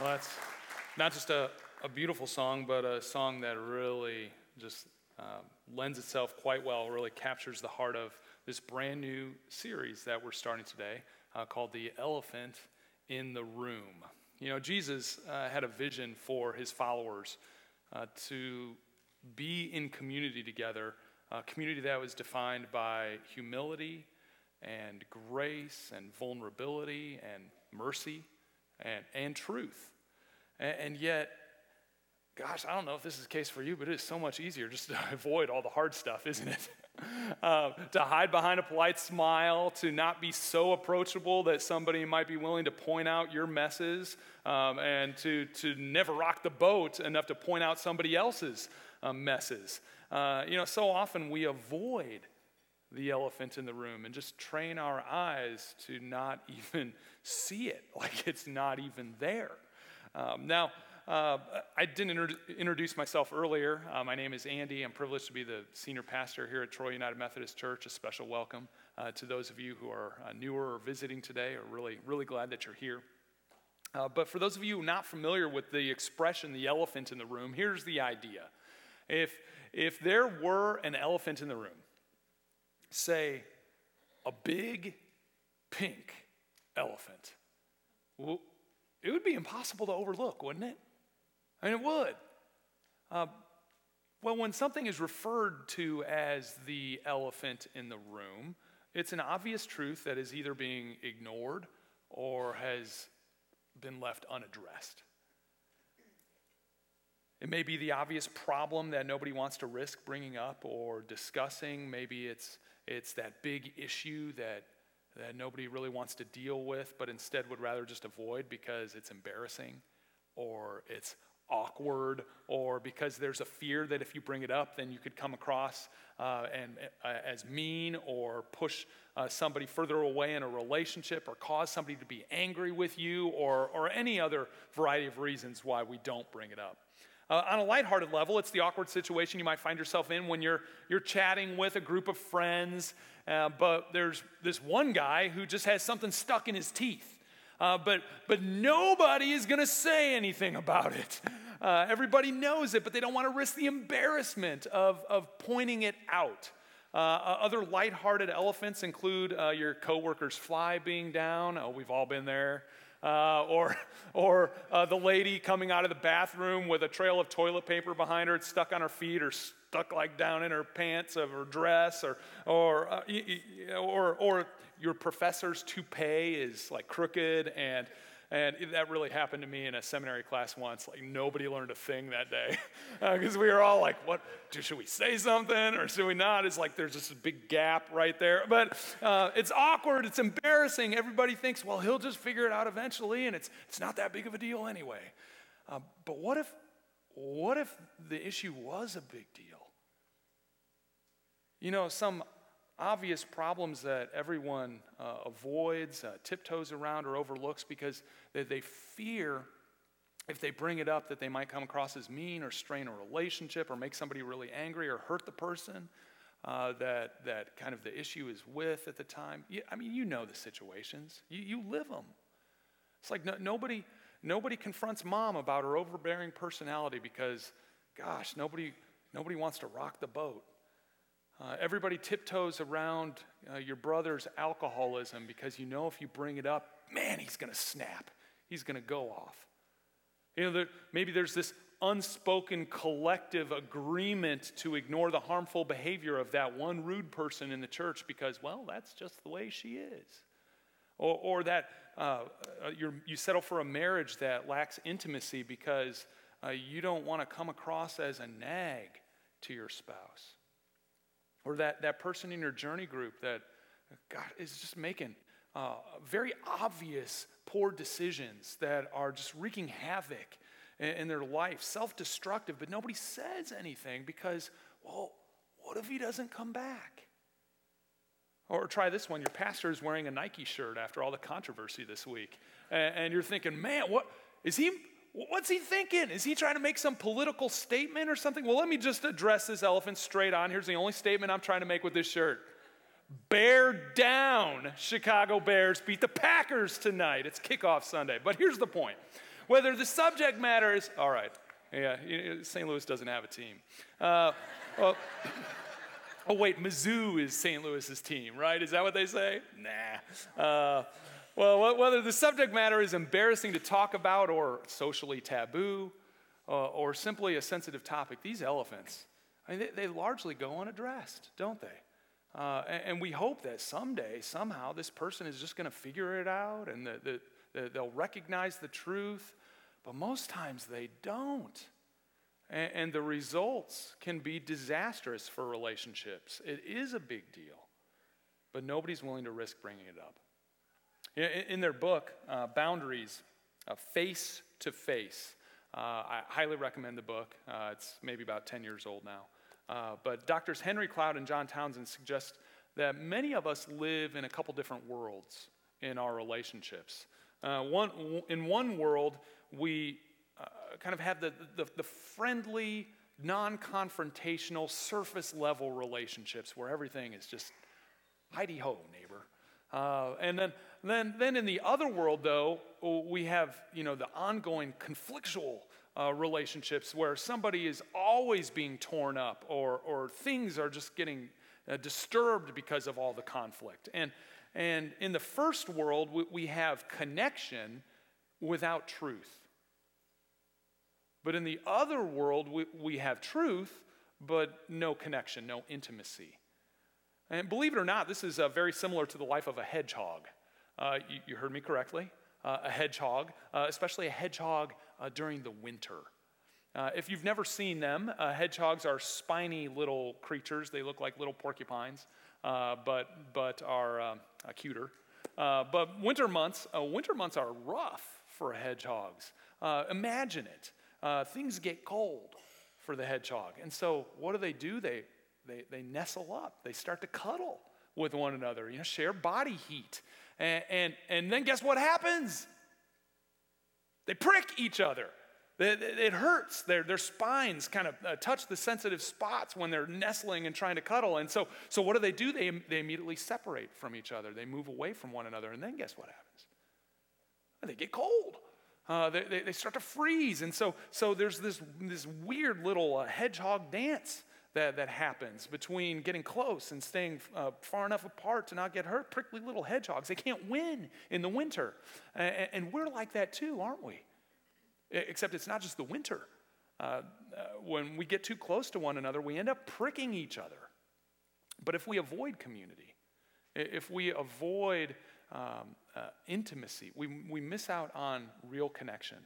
Well, that's not just a, a beautiful song, but a song that really just uh, lends itself quite well, really captures the heart of this brand new series that we're starting today uh, called The Elephant in the Room. You know, Jesus uh, had a vision for his followers uh, to be in community together, a community that was defined by humility and grace and vulnerability and mercy and, and truth. And, and yet, gosh, I don't know if this is the case for you, but it is so much easier just to avoid all the hard stuff, isn't it? Uh, to hide behind a polite smile, to not be so approachable that somebody might be willing to point out your messes, um, and to, to never rock the boat enough to point out somebody else's uh, messes. Uh, you know, so often we avoid the elephant in the room and just train our eyes to not even see it, like it's not even there. Um, now, uh, I didn't inter- introduce myself earlier. Uh, my name is Andy. I'm privileged to be the senior pastor here at Troy United Methodist Church. A special welcome uh, to those of you who are uh, newer or visiting today. Are really, really glad that you're here. Uh, but for those of you not familiar with the expression "the elephant in the room," here's the idea: if if there were an elephant in the room, say a big pink elephant, well, it would be impossible to overlook, wouldn't it? I mean, it would. Uh, well, when something is referred to as the elephant in the room, it's an obvious truth that is either being ignored or has been left unaddressed. It may be the obvious problem that nobody wants to risk bringing up or discussing. Maybe it's, it's that big issue that that nobody really wants to deal with, but instead would rather just avoid because it's embarrassing or it's awkward or because there's a fear that if you bring it up, then you could come across uh, and, uh, as mean or push uh, somebody further away in a relationship or cause somebody to be angry with you or, or any other variety of reasons why we don't bring it up. Uh, on a lighthearted level, it's the awkward situation you might find yourself in when you're, you're chatting with a group of friends, uh, but there's this one guy who just has something stuck in his teeth. Uh, but, but nobody is going to say anything about it. Uh, everybody knows it, but they don't want to risk the embarrassment of, of pointing it out. Uh, other lighthearted elephants include uh, your coworker's fly being down. Oh, we've all been there uh, or, or uh, the lady coming out of the bathroom with a trail of toilet paper behind her, it's stuck on her feet or stuck like down in her pants of her dress, or, or, uh, or, or your professor's toupee is like crooked and and that really happened to me in a seminary class once. Like nobody learned a thing that day because uh, we were all like, "What? Should we say something or should we not?" It's like there's just a big gap right there. But uh, it's awkward. It's embarrassing. Everybody thinks, "Well, he'll just figure it out eventually," and it's it's not that big of a deal anyway. Uh, but what if what if the issue was a big deal? You know, some obvious problems that everyone uh, avoids, uh, tiptoes around, or overlooks because they, they fear if they bring it up that they might come across as mean or strain a relationship or make somebody really angry or hurt the person uh, that, that kind of the issue is with at the time. You, I mean, you know the situations, you, you live them. It's like no, nobody, nobody confronts mom about her overbearing personality because, gosh, nobody, nobody wants to rock the boat. Uh, everybody tiptoes around uh, your brother's alcoholism because you know if you bring it up, man, he's going to snap. He's going to go off. You know, there, maybe there's this unspoken collective agreement to ignore the harmful behavior of that one rude person in the church because, well, that's just the way she is. Or, or that uh, uh you settle for a marriage that lacks intimacy because uh, you don't want to come across as a nag to your spouse. Or that, that person in your journey group that, God, is just making uh, very obvious poor decisions that are just wreaking havoc in, in their life, self destructive, but nobody says anything because, well, what if he doesn't come back? Or try this one your pastor is wearing a Nike shirt after all the controversy this week. And, and you're thinking, man, what is he? What's he thinking? Is he trying to make some political statement or something? Well, let me just address this elephant straight on. Here's the only statement I'm trying to make with this shirt Bear down. Chicago Bears beat the Packers tonight. It's kickoff Sunday. But here's the point Whether the subject matter is, all right, yeah, St. Louis doesn't have a team. Uh, well, oh, wait, Mizzou is St. Louis's team, right? Is that what they say? Nah. Uh, well, whether the subject matter is embarrassing to talk about or socially taboo uh, or simply a sensitive topic, these elephants, I mean, they, they largely go unaddressed, don't they? Uh, and, and, we hope that someday, somehow, this person is just going to figure it out and that, that, that, they'll recognize the truth. But most times they don't. And, and the results can be disastrous for relationships. It is a big deal, but nobody's willing to risk bringing it up. In, their book, uh, Boundaries, uh, Face to Face, uh, I highly recommend the book. Uh, it's maybe about 10 years old now. But doctors Henry Cloud and John Townsend suggest that many of us live in a couple different worlds in our relationships. One, in one world, we kind of have the, the, the friendly, non confrontational, surface level relationships where everything is just Heidi ho, neighbor. And then, then, then in the other world, though, we have you know, the ongoing conflictual uh, relationships where somebody is always being torn up or, or things are just getting uh, disturbed because of all the conflict. And, and in the first world, we, we have connection without truth. But in the other world, we, we have truth, but no connection, no intimacy. And believe it or not, this is uh, very similar to the life of a hedgehog. Uh, you, you, heard me correctly. Uh, a hedgehog, uh, especially a hedgehog uh, during the winter. If you've never seen them, hedgehogs are spiny little creatures. They look like little porcupines, but, but are uh, cuter. But winter months, winter months are rough for hedgehogs. imagine it. things get cold for the hedgehog. And so what do they do? They, they, they nestle up. They start to cuddle with one another, you know, share body heat. And, and, and then guess what happens? They prick each other. It hurts. Their, their spines kind of uh, touch the sensitive spots when they're nestling and trying to cuddle. And so, so what do they do? They, they immediately separate from each other. They move away from one another. And then guess what happens? They get cold. Uh, they, they, they, start to freeze. And so, so there's this, this weird little uh, hedgehog dance that, that happens between getting close and staying uh, far enough apart to not get hurt. Prickly little hedgehogs, they can't win in the winter. And, and we're like that too, aren't we? Except it's not just the winter. Uh, uh, when we get too close to one another, we end up pricking each other. But if we avoid community, if we avoid um, uh, intimacy, we, we miss out on real connection,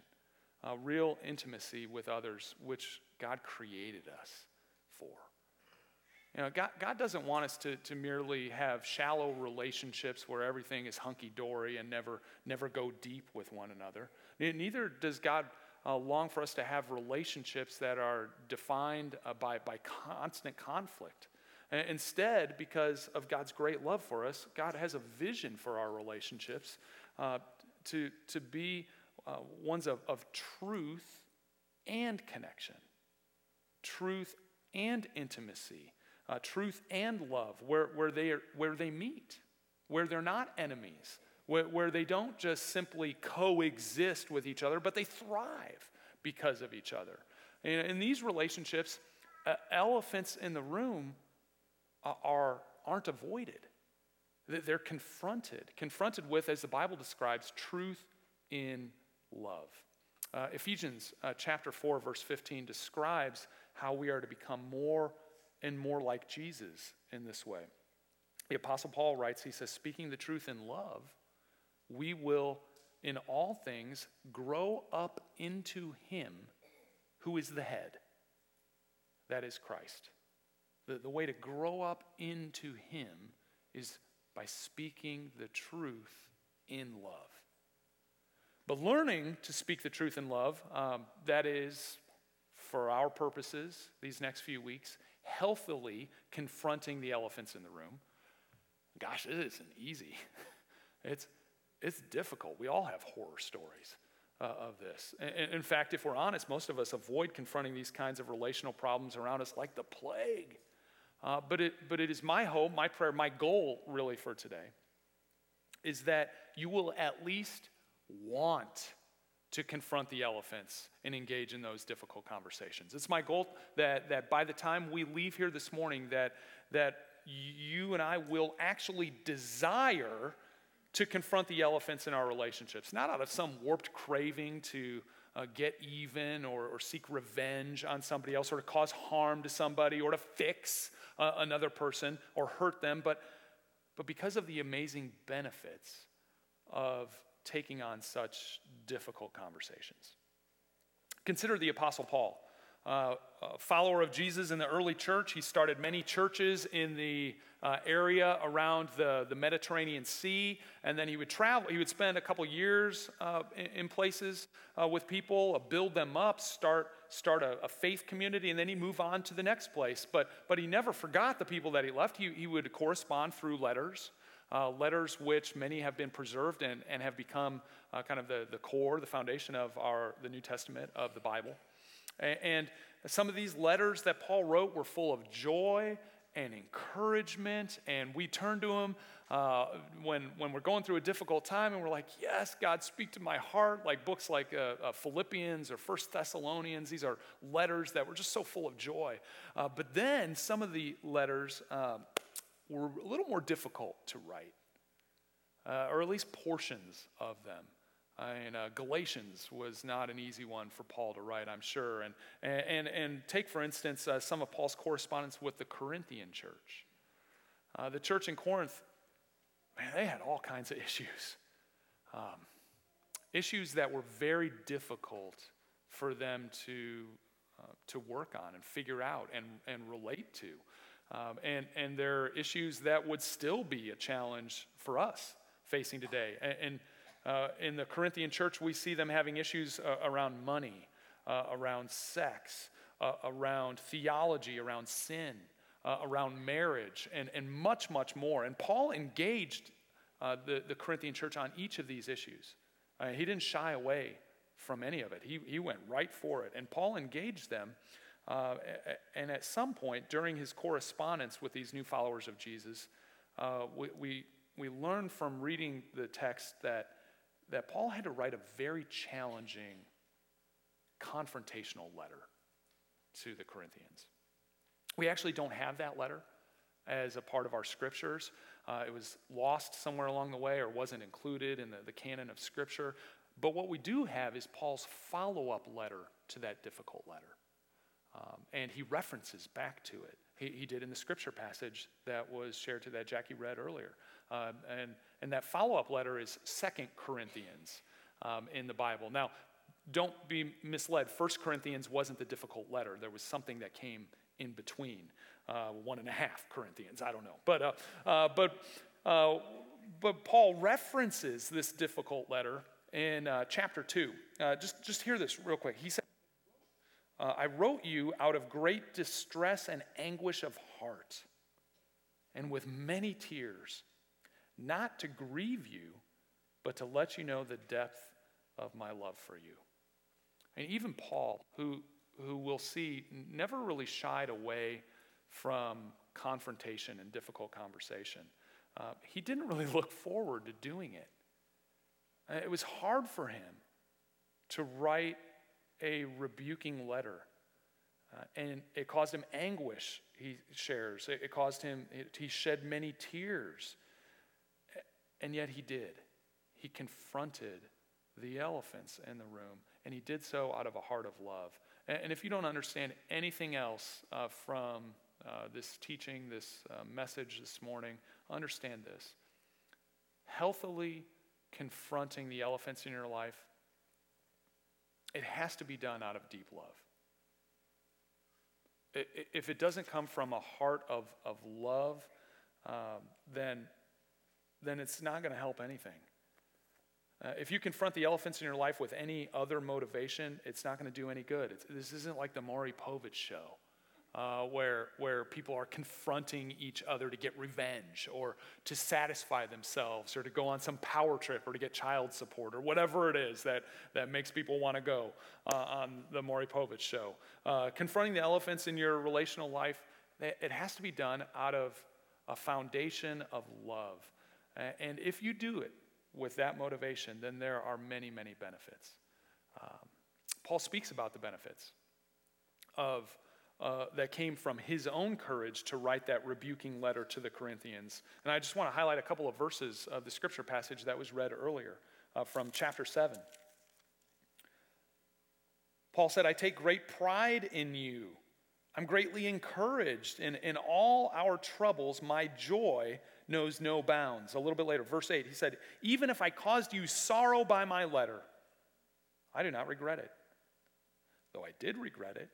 uh, real intimacy with others, which God created us. You know, God, God doesn't want us to, to merely have shallow relationships where everything is hunky dory and never, never go deep with one another. Neither does God uh, long for us to have relationships that are defined uh, by, by constant conflict. Instead, because of God's great love for us, God has a vision for our relationships uh, to, to be uh, ones of, of truth and connection. Truth and intimacy, uh, truth and love, where, where, they are, where they meet, where they're not enemies, where, where they don't just simply coexist with each other, but they thrive because of each other. And in these relationships, uh, elephants in the room uh, are, aren't avoided. They're confronted, confronted with, as the Bible describes, truth in love. Uh, Ephesians uh, chapter 4, verse 15 describes how we are to become more and more like Jesus in this way. The Apostle Paul writes, he says, speaking the truth in love, we will in all things grow up into Him who is the head. That is Christ. The, the way to grow up into Him is by speaking the truth in love. But learning to speak the truth in love, um, that is for our purposes these next few weeks, healthily confronting the elephants in the room. Gosh, it isn't easy. It's, it's difficult. We all have horror stories uh, of this. And, in fact, if we're honest, most of us avoid confronting these kinds of relational problems around us like the plague. Uh, but, it, but it is my hope, my prayer, my goal really for today is that you will at least want to confront the elephants and engage in those difficult conversations. It's my goal that, that by the time we leave here this morning, that, that you and I will actually desire to confront the elephants in our relationships, not out of some warped craving to uh, get even or, or, seek revenge on somebody else or to cause harm to somebody or to fix uh, another person or hurt them, but, but because of the amazing benefits of taking on such difficult conversations. Consider the Apostle Paul. Uh, a follower of Jesus in the early church. He started many churches in the uh, area around the, the Mediterranean Sea, and then he would travel. He would spend a couple years uh, in, in, places uh, with people, uh, build them up, start, start a, a, faith community, and then he'd move on to the next place. But, but he never forgot the people that he left. He, he would correspond through letters uh, letters which many have been preserved and, and have become uh, kind of the, the core, the foundation of our, the New Testament of the Bible. And, and some of these letters that Paul wrote were full of joy and encouragement, and we turn to him uh, when, when we're going through a difficult time and we're like, Yes, God, speak to my heart. Like books like uh, uh, Philippians or First Thessalonians, these are letters that were just so full of joy. Uh, but then some of the letters um, were a little more difficult to write, uh, or at least portions of them. and uh, Galatians was not an easy one for Paul to write, I'm sure. And, and, and take, for instance, uh, some of Paul's correspondence with the Corinthian church. Uh, the church in Corinth, man, they had all kinds of issues. Um, issues that were very difficult for them to, uh, to work on and figure out and, and relate to. Um, and, and there are issues that would still be a challenge for us facing today. And, and uh, in the Corinthian church, we see them having issues uh, around money, uh, around sex, uh, around theology, around sin, uh, around marriage, and, and much, much more. And Paul engaged uh, the, the Corinthian church on each of these issues. he didn't shy away from any of it, he, he went right for it. And Paul engaged them uh, and at some point during his correspondence with these new followers of Jesus, uh, we, we, we learn from reading the text that, that Paul had to write a very challenging, confrontational letter to the Corinthians. We actually don't have that letter as a part of our scriptures. Uh, it was lost somewhere along the way or wasn't included in the, the canon of scripture. But what we do have is Paul's follow up letter to that difficult letter. Um, and he references back to it. He, he, did in the scripture passage that was shared to that Jackie read earlier. Um, and, and that follow up letter is Second Corinthians um, in the Bible. Now, don't be misled. First Corinthians wasn't the difficult letter, there was something that came in between. Uh, one and a half Corinthians, I don't know. But, uh, uh, but, uh, but Paul references this difficult letter in uh, chapter 2. Uh, just, just hear this real quick. He said, uh, I wrote you out of great distress and anguish of heart, and with many tears, not to grieve you, but to let you know the depth of my love for you. And even Paul, who, who we'll see never really shied away from confrontation and difficult conversation, uh, he didn't really look forward to doing it. Uh, it was hard for him to write a rebuking letter. Uh, and it caused him anguish, he shares. It, it caused him, it, he shed many tears. And yet he did. He confronted the elephants in the room, and he did so out of a heart of love. And, and if you don't understand anything else uh, from uh, this teaching, this uh, message this morning, understand this. Healthily confronting the elephants in your life it has to be done out of deep love. If it doesn't come from a heart of, of love, um, then, then it's not going to help anything. Uh, if you confront the elephants in your life with any other motivation, it's not going to do any good. It's, this isn't like the Maury Povich show uh, where, where people are confronting each other to get revenge or to satisfy themselves or to go on some power trip or to get child support or whatever it is that, that makes people want to go uh, on the Maury Povich show. Uh, confronting the elephants in your relational life, it has to be done out of a foundation of love. And if you do it with that motivation, then there are many, many benefits. Um, Paul speaks about the benefits of uh, that came from his own courage to write that rebuking letter to the Corinthians. And I just want to highlight a couple of verses of the scripture passage that was read earlier uh, from chapter 7. Paul said, I take great pride in you. I'm greatly encouraged. In, in all our troubles, my joy knows no bounds. A little bit later, verse 8, he said, Even if I caused you sorrow by my letter, I do not regret it. Though I did regret it,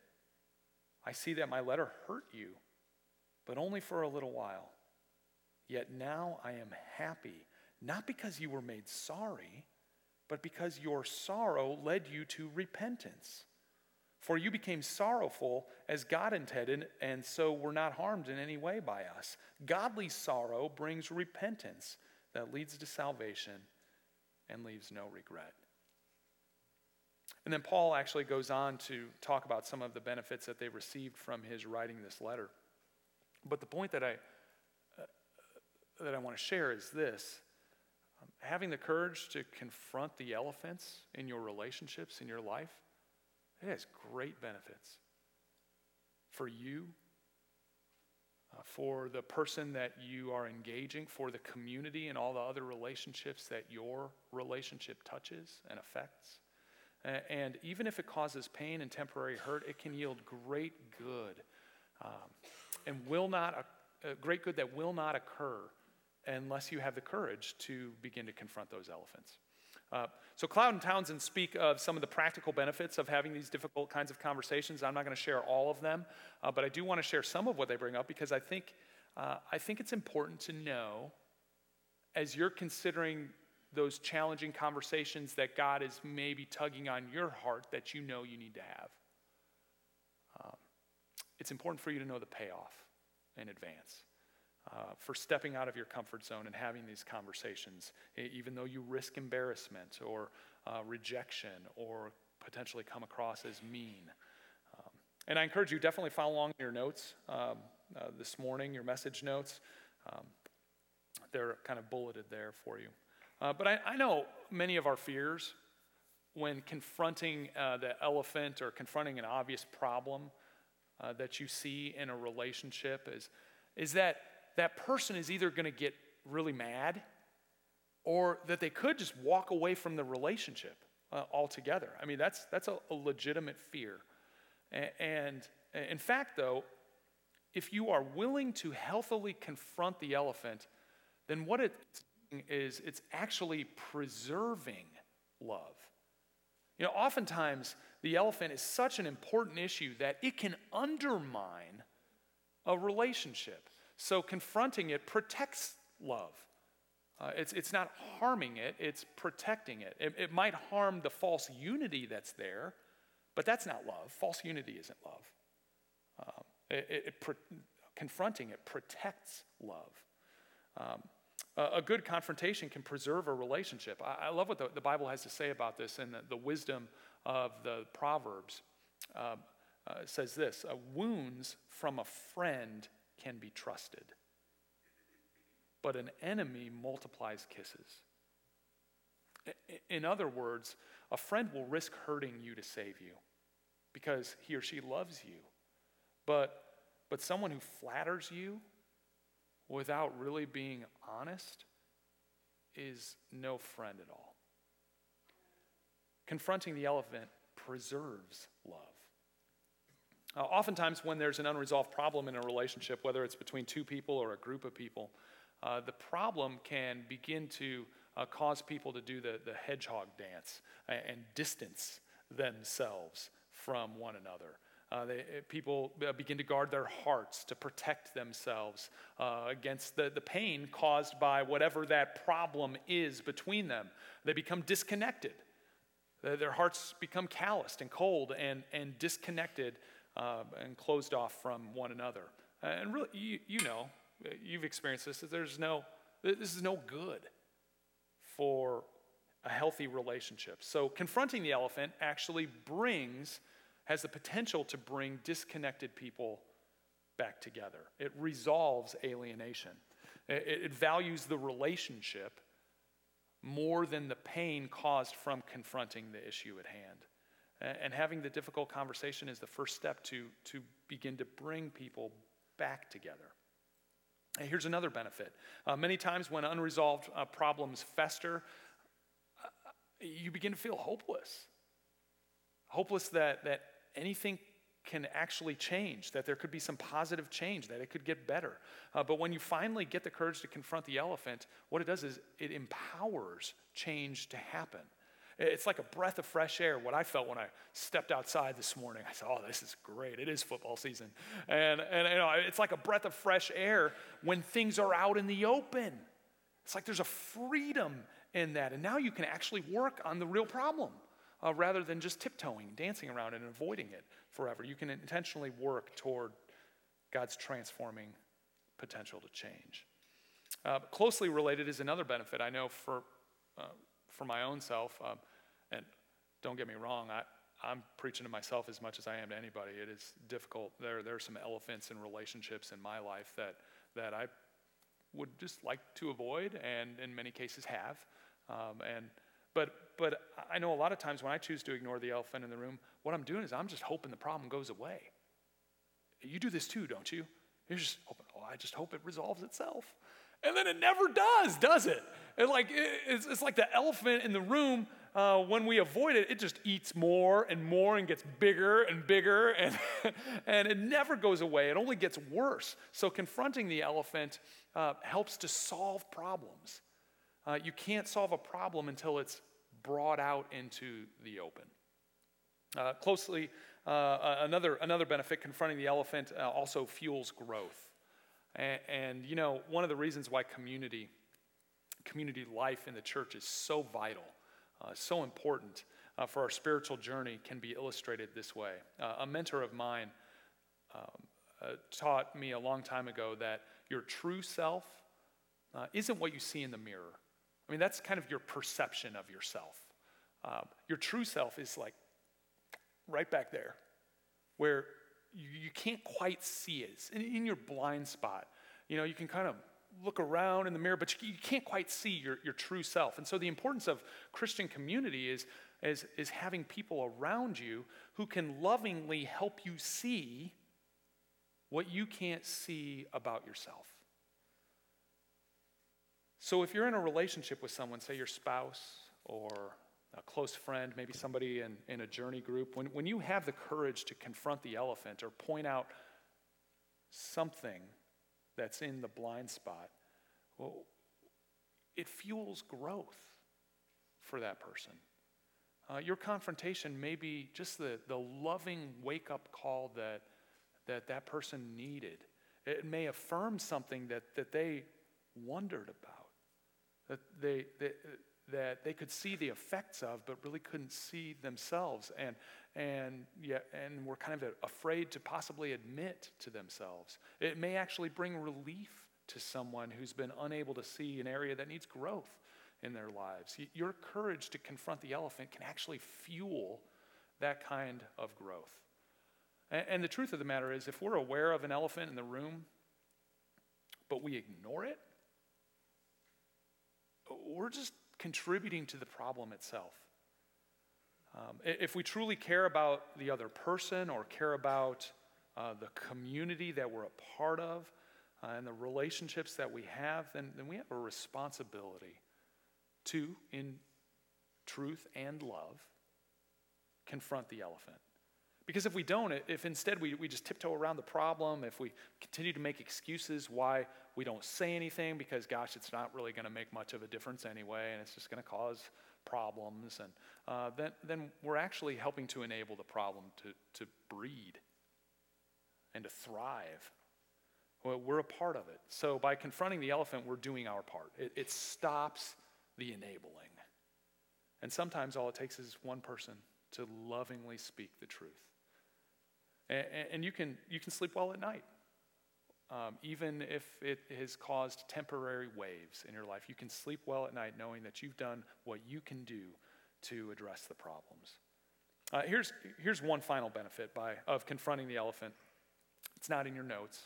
I see that my letter hurt you, but only for a little while. Yet now I am happy, not because you were made sorry, but because your sorrow led you to repentance. For you became sorrowful as God intended, and so were not harmed in any way by us. Godly sorrow brings repentance that leads to salvation and leaves no regret. And then Paul actually goes on to talk about some of the benefits that they received from his writing this letter. But the point that I, uh, that I want to share is this um, having the courage to confront the elephants in your relationships, in your life, it has great benefits for you, uh, for the person that you are engaging, for the community and all the other relationships that your relationship touches and affects. And even if it causes pain and temporary hurt, it can yield great good um, and will not, uh, great good that will not occur unless you have the courage to begin to confront those elephants. Uh, so, Cloud and Townsend speak of some of the practical benefits of having these difficult kinds of conversations. I'm not going to share all of them, uh, but I do want to share some of what they bring up because I think, uh, I think it's important to know as you're considering those challenging conversations that God is maybe tugging on your heart that you know you need to have. Um, it's important for you to know the payoff in advance. Uh, for stepping out of your comfort zone and having these conversations, even though you risk embarrassment or uh, rejection or potentially come across as mean. Um, and I encourage you definitely follow along in your notes um, uh, this morning, your message notes. Um, they're kind of bulleted there for you. Uh, but I, I, know many of our fears when confronting uh, the elephant or confronting an obvious problem uh, that you see in a relationship is, is that that person is either going to get really mad or that they could just walk away from the relationship uh, altogether. I mean, that's, that's a, a legitimate fear. And, and in fact, though, if you are willing to healthily confront the elephant, then what it's is it's actually preserving love. You know, oftentimes the elephant is such an important issue that it can undermine a relationship. So confronting it protects love. Uh, it's, it's not harming it, it's protecting it. it. it. might harm the false unity that's there, but that's not love. False unity isn't love. Um, it, it, it confronting it protects love. Um, a good confrontation can preserve a relationship. I, love what the, the, Bible has to say about this and the, the wisdom of the Proverbs. Uh, uh, says this uh, Wounds from a friend can be trusted, but an enemy multiplies kisses. In other words, a friend will risk hurting you to save you because he or she loves you. But, but someone who flatters you without really being honest is no friend at all. Confronting the elephant preserves love. Uh, oftentimes, when there's an unresolved problem in a relationship, whether it's between two people or a group of people, uh, the problem can begin to uh, cause people to do the, the hedgehog dance and, and distance themselves from one another. Uh, they, eh, people uh, begin to guard their hearts to protect themselves uh, against the, the pain caused by whatever that problem is between them. They become disconnected. Their hearts become calloused and cold and, and disconnected uh, and closed off from one another. And really, you, you know, you've experienced this. There's no, this is no good for a healthy relationship. So confronting the elephant actually brings has the potential to bring disconnected people back together. It resolves alienation. It, it values the relationship more than the pain caused from confronting the issue at hand. And having the difficult conversation is the first step to, to begin to bring people back together. And here's another benefit. Uh, many times when unresolved uh, problems fester, uh, you begin to feel hopeless. Hopeless that, that anything can actually change, that there could be some positive change, that it could get better. Uh, but when you finally get the courage to confront the elephant, what it does is it empowers change to happen. It's like a breath of fresh air, what I felt when I stepped outside this morning. I said, Oh, this is great. It is football season. And, and you know, it's like a breath of fresh air when things are out in the open. It's like there's a freedom in that. And now you can actually work on the real problem uh, rather than just tiptoeing, dancing around, and avoiding it forever. You can intentionally work toward God's transforming potential to change. Uh, closely related is another benefit I know for, uh, for my own self. Um, and don't get me wrong, I, I'm preaching to myself as much as I am to anybody. It is difficult. There, there are some elephants in relationships in my life that, that I would just like to avoid and in many cases have. Um, and but, but I know a lot of times when I choose to ignore the elephant in the room, what I'm doing is I'm just hoping the problem goes away. You do this too, don't you? You're just hoping, oh, I just hope it resolves itself. And then it never does, does it? it like, it's, it's like the elephant in the room. Uh, when we avoid it, it just eats more and more and gets bigger and bigger, and, and it never goes away. It only gets worse. So, confronting the elephant uh, helps to solve problems. Uh, you can't solve a problem until it's brought out into the open. Uh, closely, uh, another, another benefit confronting the elephant uh, also fuels growth. And, and, you know, one of the reasons why community, community life in the church is so vital, uh, so important uh, for our spiritual journey can be illustrated this way. a mentor of mine um, taught me a long time ago that your true self isn't what you see in the mirror. I mean, that's kind of your perception of yourself. Uh, your true self is like right back there, where you, you can't quite see it. It's in, in, your blind spot. You know, you can kind of look around in the mirror, but you, you can't quite see your, your true self. And so the importance of Christian community is, is, is having people around you who can lovingly help you see what you can't see about yourself. So if you're in a relationship with someone, say your spouse or a close friend, maybe somebody in, in a journey group, when, when you have the courage to confront the elephant or point out something that's in the blind spot, well, it fuels growth for that person. Uh, your confrontation may be just the, the loving wake up call that, that that person needed. It may affirm something that, that they wondered about that they, they, that they could see the effects of, but really couldn't see themselves, and, and, yeah, and were kind of afraid to possibly admit to themselves. It may actually bring relief to someone who's been unable to see an area that needs growth in their lives. Your courage to confront the elephant can actually fuel that kind of growth. And, and the truth of the matter is, if we're aware of an elephant in the room, but we ignore it, we're just contributing to the problem itself. Um, if we truly care about the other person or care about uh, the community that we're a part of uh, and the relationships that we have, then, then we have a responsibility to, in truth and love, confront the elephant. Because if we don't, if instead we, we just tiptoe around the problem, if we continue to make excuses why we don't say anything because, gosh, it's not really going to make much of a difference anyway, and it's just going to cause problems, and uh, then, then we're actually helping to enable the problem to, to breed and to thrive. Well, we're a part of it. So by confronting the elephant, we're doing our part. It, it stops the enabling. And sometimes all it takes is one person to lovingly speak the truth. And, and you, can, you can sleep well at night. Um, even if it has caused temporary waves in your life, you can sleep well at night knowing that you've done what you can do to address the problems. Uh, here's, here's one final benefit by, of confronting the elephant. It's not in your notes,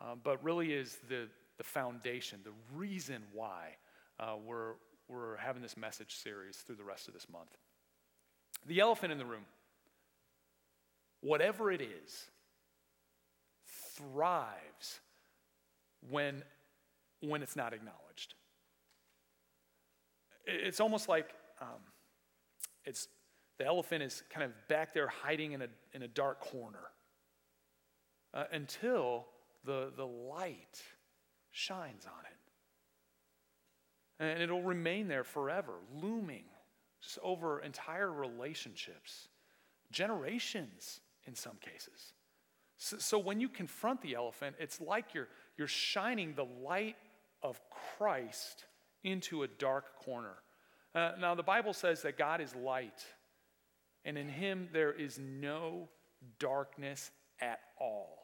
um, but really is the, the foundation, the reason why uh, we're, we're having this message series through the rest of this month. The elephant in the room, whatever it is, thrives when, when it's not acknowledged. It's almost like um, it's, the elephant is kind of back there hiding in a, in a dark corner uh, until the, the light shines on it. And it'll remain there forever, looming just over entire relationships, generations in some cases. So, so, when you confront the elephant, it's like you're, you're shining the light of Christ into a dark corner. Uh, now, the Bible says that God is light, and in him there is no darkness at all.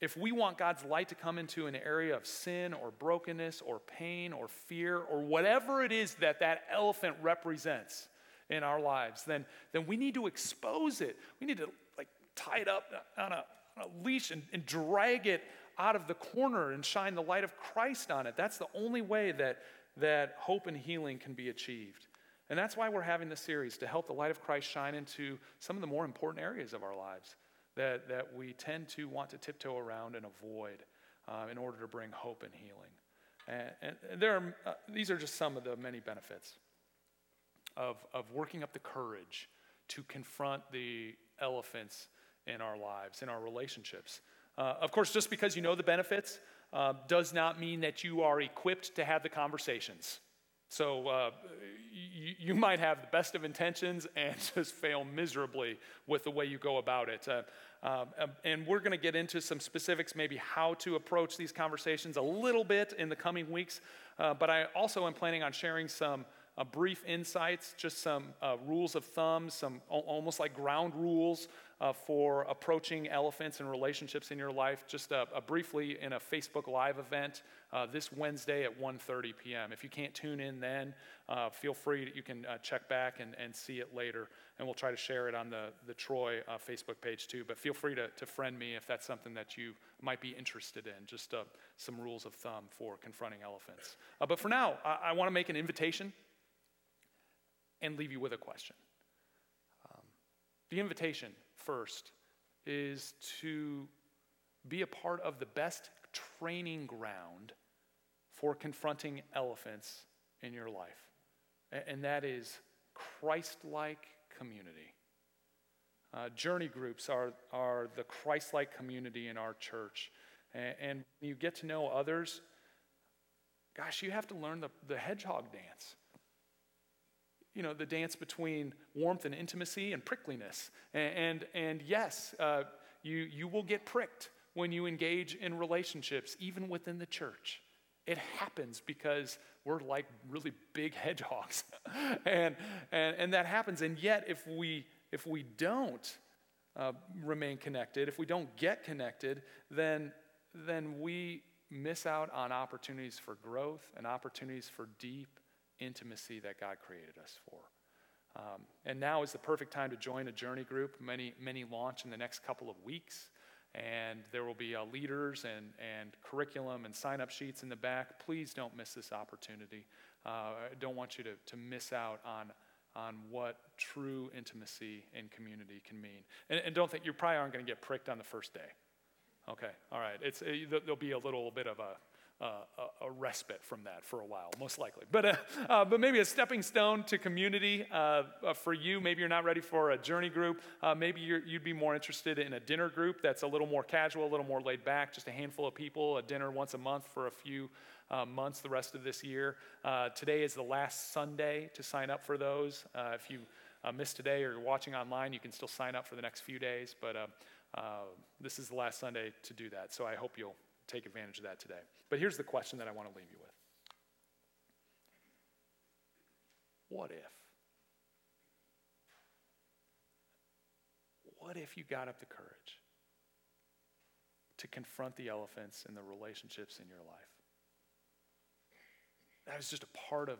If we want God's light to come into an area of sin or brokenness or pain or fear or whatever it is that that elephant represents in our lives, then, then we need to expose it. We need to tie it up on a, on a leash and, and drag it out of the corner and shine the light of Christ on it. That's the only way that, that hope and healing can be achieved. And that's why we're having this series to help the light of Christ shine into some of the more important areas of our lives that, that we tend to want to tiptoe around and avoid uh, in order to bring hope and healing. And, and there are, uh, these are just some of the many benefits of, of working up the courage to confront the elephants in our lives, in our relationships. Uh, of course, just because you know the benefits uh, does not mean that you are equipped to have the conversations. So uh, you, you, might have the best of intentions and just fail miserably with the way you go about it. Uh, um, um, and we're going to get into some specifics, maybe how to approach these conversations a little bit in the coming weeks. Uh, but I also am planning on sharing some uh, brief insights, just some uh, rules of thumb, some almost like ground rules uh, for approaching elephants and relationships in your life, just uh, uh, briefly in a Facebook Live event uh, this Wednesday at 1.30 p.m. If you can't tune in then, feel free, you can check back and, and see it later, and we'll try to share it on the, the Troy Facebook page too. But feel free to, to friend me if that's something that you might be interested in, just some rules of thumb for confronting elephants. but for now, I, I want to make an invitation and leave you with a question. Um, the invitation, first, is to be a part of the best training ground for confronting elephants in your life, and that is Christ like community. Uh, journey groups are, are the Christ like community in our church. And, and you get to know others, gosh, you have to learn the, the hedgehog dance you know, the dance between warmth and intimacy and prickliness. And, and, and yes, uh, you, you will get pricked when you engage in relationships, even within the church. It happens because we're like really big hedgehogs. and, and, and that happens. And yet, if we, if we don't uh, remain connected, if we don't get connected, then, then we miss out on opportunities for growth and opportunities for deep intimacy that God created us for. Um, and now is the perfect time to join a journey group. Many, many launch in the next couple of weeks. And there will be uh, leaders and, and curriculum and sign up sheets in the back. Please don't miss this opportunity. Uh, I don't want you to, to miss out on, on what true intimacy and community can mean. And, and don't think you probably aren't going to get pricked on the first day. Okay, all right. It's, it, there'll be a little bit of a uh, a, respite from that for a while, most likely. But, uh, uh, but maybe a stepping stone to community uh, uh, for you. Maybe you're not ready for a journey group. Uh, maybe you would be more interested in a dinner group that's a little more casual, a little more laid back, just a handful of people, a dinner once a month for a few months the rest of this year. today is the last Sunday to sign up for those. if you missed today or you're watching online, you can still sign up for the next few days. But this is the last Sunday to do that. So I hope you'll take advantage of that today. But here's the question that I want to leave you with What if? What if you got up the courage to confront the elephants in the relationships in your life? That was just a part of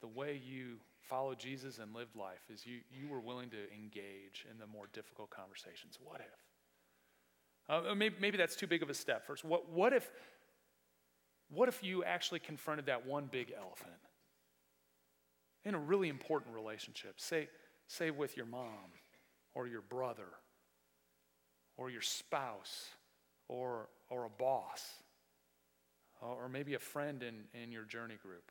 the way you followed Jesus and lived life is you, you were willing to engage in the more difficult conversations. What if? Uh, maybe, maybe that's too big of a step. First, what, what, if, what if you actually confronted that one big elephant? in a really important relationship, say, say with your mom or your brother or your spouse or, or a boss or maybe a friend in, in your journey group,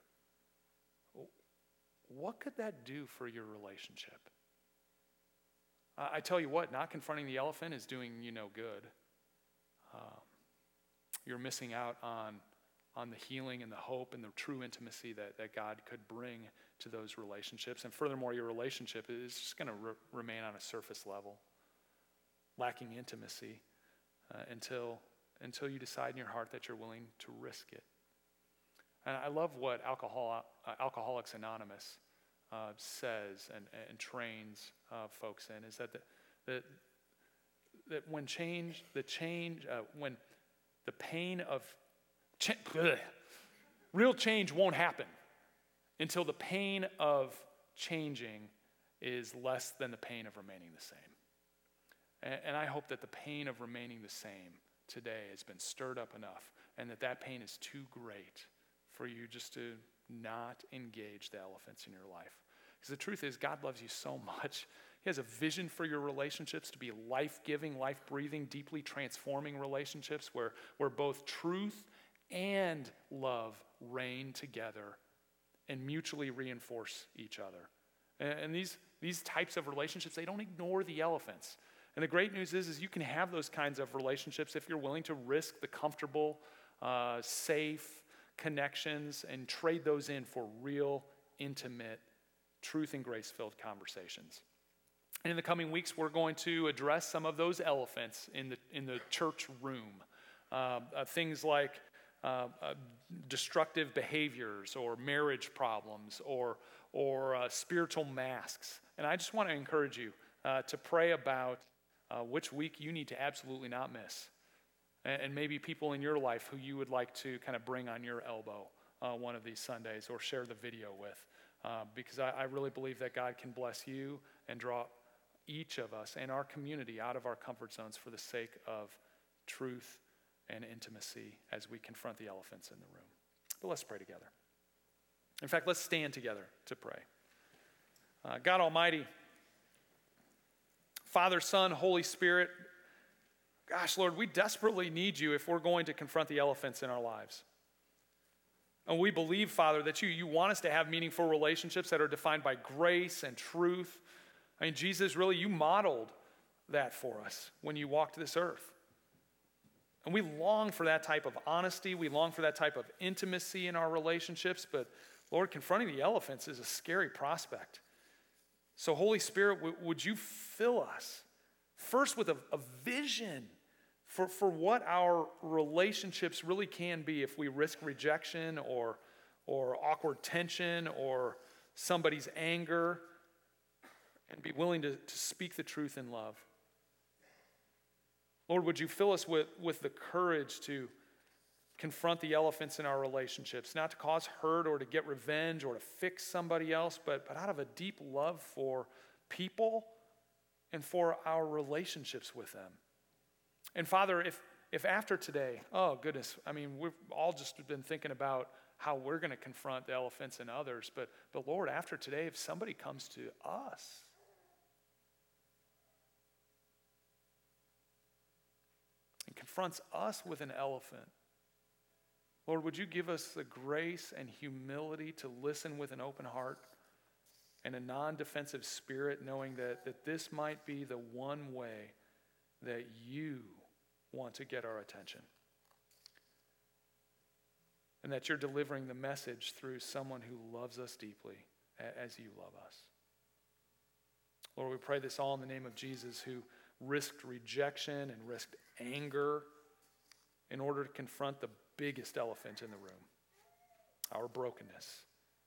what could that do for your relationship? I tell you what, not confronting the elephant is doing you no good. You're missing out on, on the healing and the hope and the true intimacy that, that God could bring to those relationships. And furthermore, your relationship is just going to re- remain on a surface level, lacking intimacy uh, until, until you decide in your heart that you're willing to risk it. And I love what Alcohol, uh, Alcoholics Anonymous uh, says and, and trains uh, folks in is that, the, that, that when change, the change, uh, when the pain of, ch- real change won't happen until the pain of changing is less than the pain of remaining the same. And, and I hope that the pain of remaining the same today has been stirred up enough and that that pain is too great for you just to not engage the elephants in your life. Because the truth is, God loves you so much. He has a vision for your relationships to be life giving, life breathing, deeply transforming relationships where, where both truth and love reign together and mutually reinforce each other. And, and these, these types of relationships, they don't ignore the elephants. And the great news is, is you can have those kinds of relationships if you're willing to risk the comfortable, uh, safe connections and trade those in for real, intimate, truth and grace filled conversations. And in the coming weeks, we're going to address some of those elephants in the, in the church room. Uh, uh, things like uh, uh destructive behaviors or marriage problems or, or uh, spiritual masks. And I just want to encourage you uh, to pray about which week you need to absolutely not miss. And, and, maybe people in your life who you would like to kind of bring on your elbow one of these Sundays or share the video with. Because I, I really believe that God can bless you and draw each of us and our community out of our comfort zones for the sake of truth and intimacy as we confront the elephants in the room. But let's pray together. In fact, let's stand together to pray. Uh, God Almighty, Father, Son, Holy Spirit, gosh, Lord, we desperately need you if we're going to confront the elephants in our lives. And we believe, Father, that you, you want us to have meaningful relationships that are defined by grace and truth I mean, Jesus, really, you modeled that for us when you walked this earth. And we long for that type of honesty. We long for that type of intimacy in our relationships. But Lord, confronting the elephants is a scary prospect. So, Holy Spirit, w- would you fill us first with a, a vision for, for what our relationships really can be if we risk rejection or, or awkward tension or somebody's anger and be willing to, to speak the truth in love. Lord, would you fill us with, with the courage to confront the elephants in our relationships, not to cause hurt or to get revenge or to fix somebody else, but, but out of a deep love for people and for our relationships with them. And Father, if, if after today, oh goodness, I mean, we've all just been thinking about how we're going to confront the elephants and others, but, but Lord, after today, if somebody comes to us, and confronts us with an elephant. Lord, would you give us the grace and humility to listen with an open heart and a non defensive spirit, knowing that, that this might be the one way that you want to get our attention? And that you're delivering the message through someone who loves us deeply as you love us. Lord, we pray this all in the name of Jesus, who risked rejection and risked anger in order to confront the biggest elephant in the room our brokenness.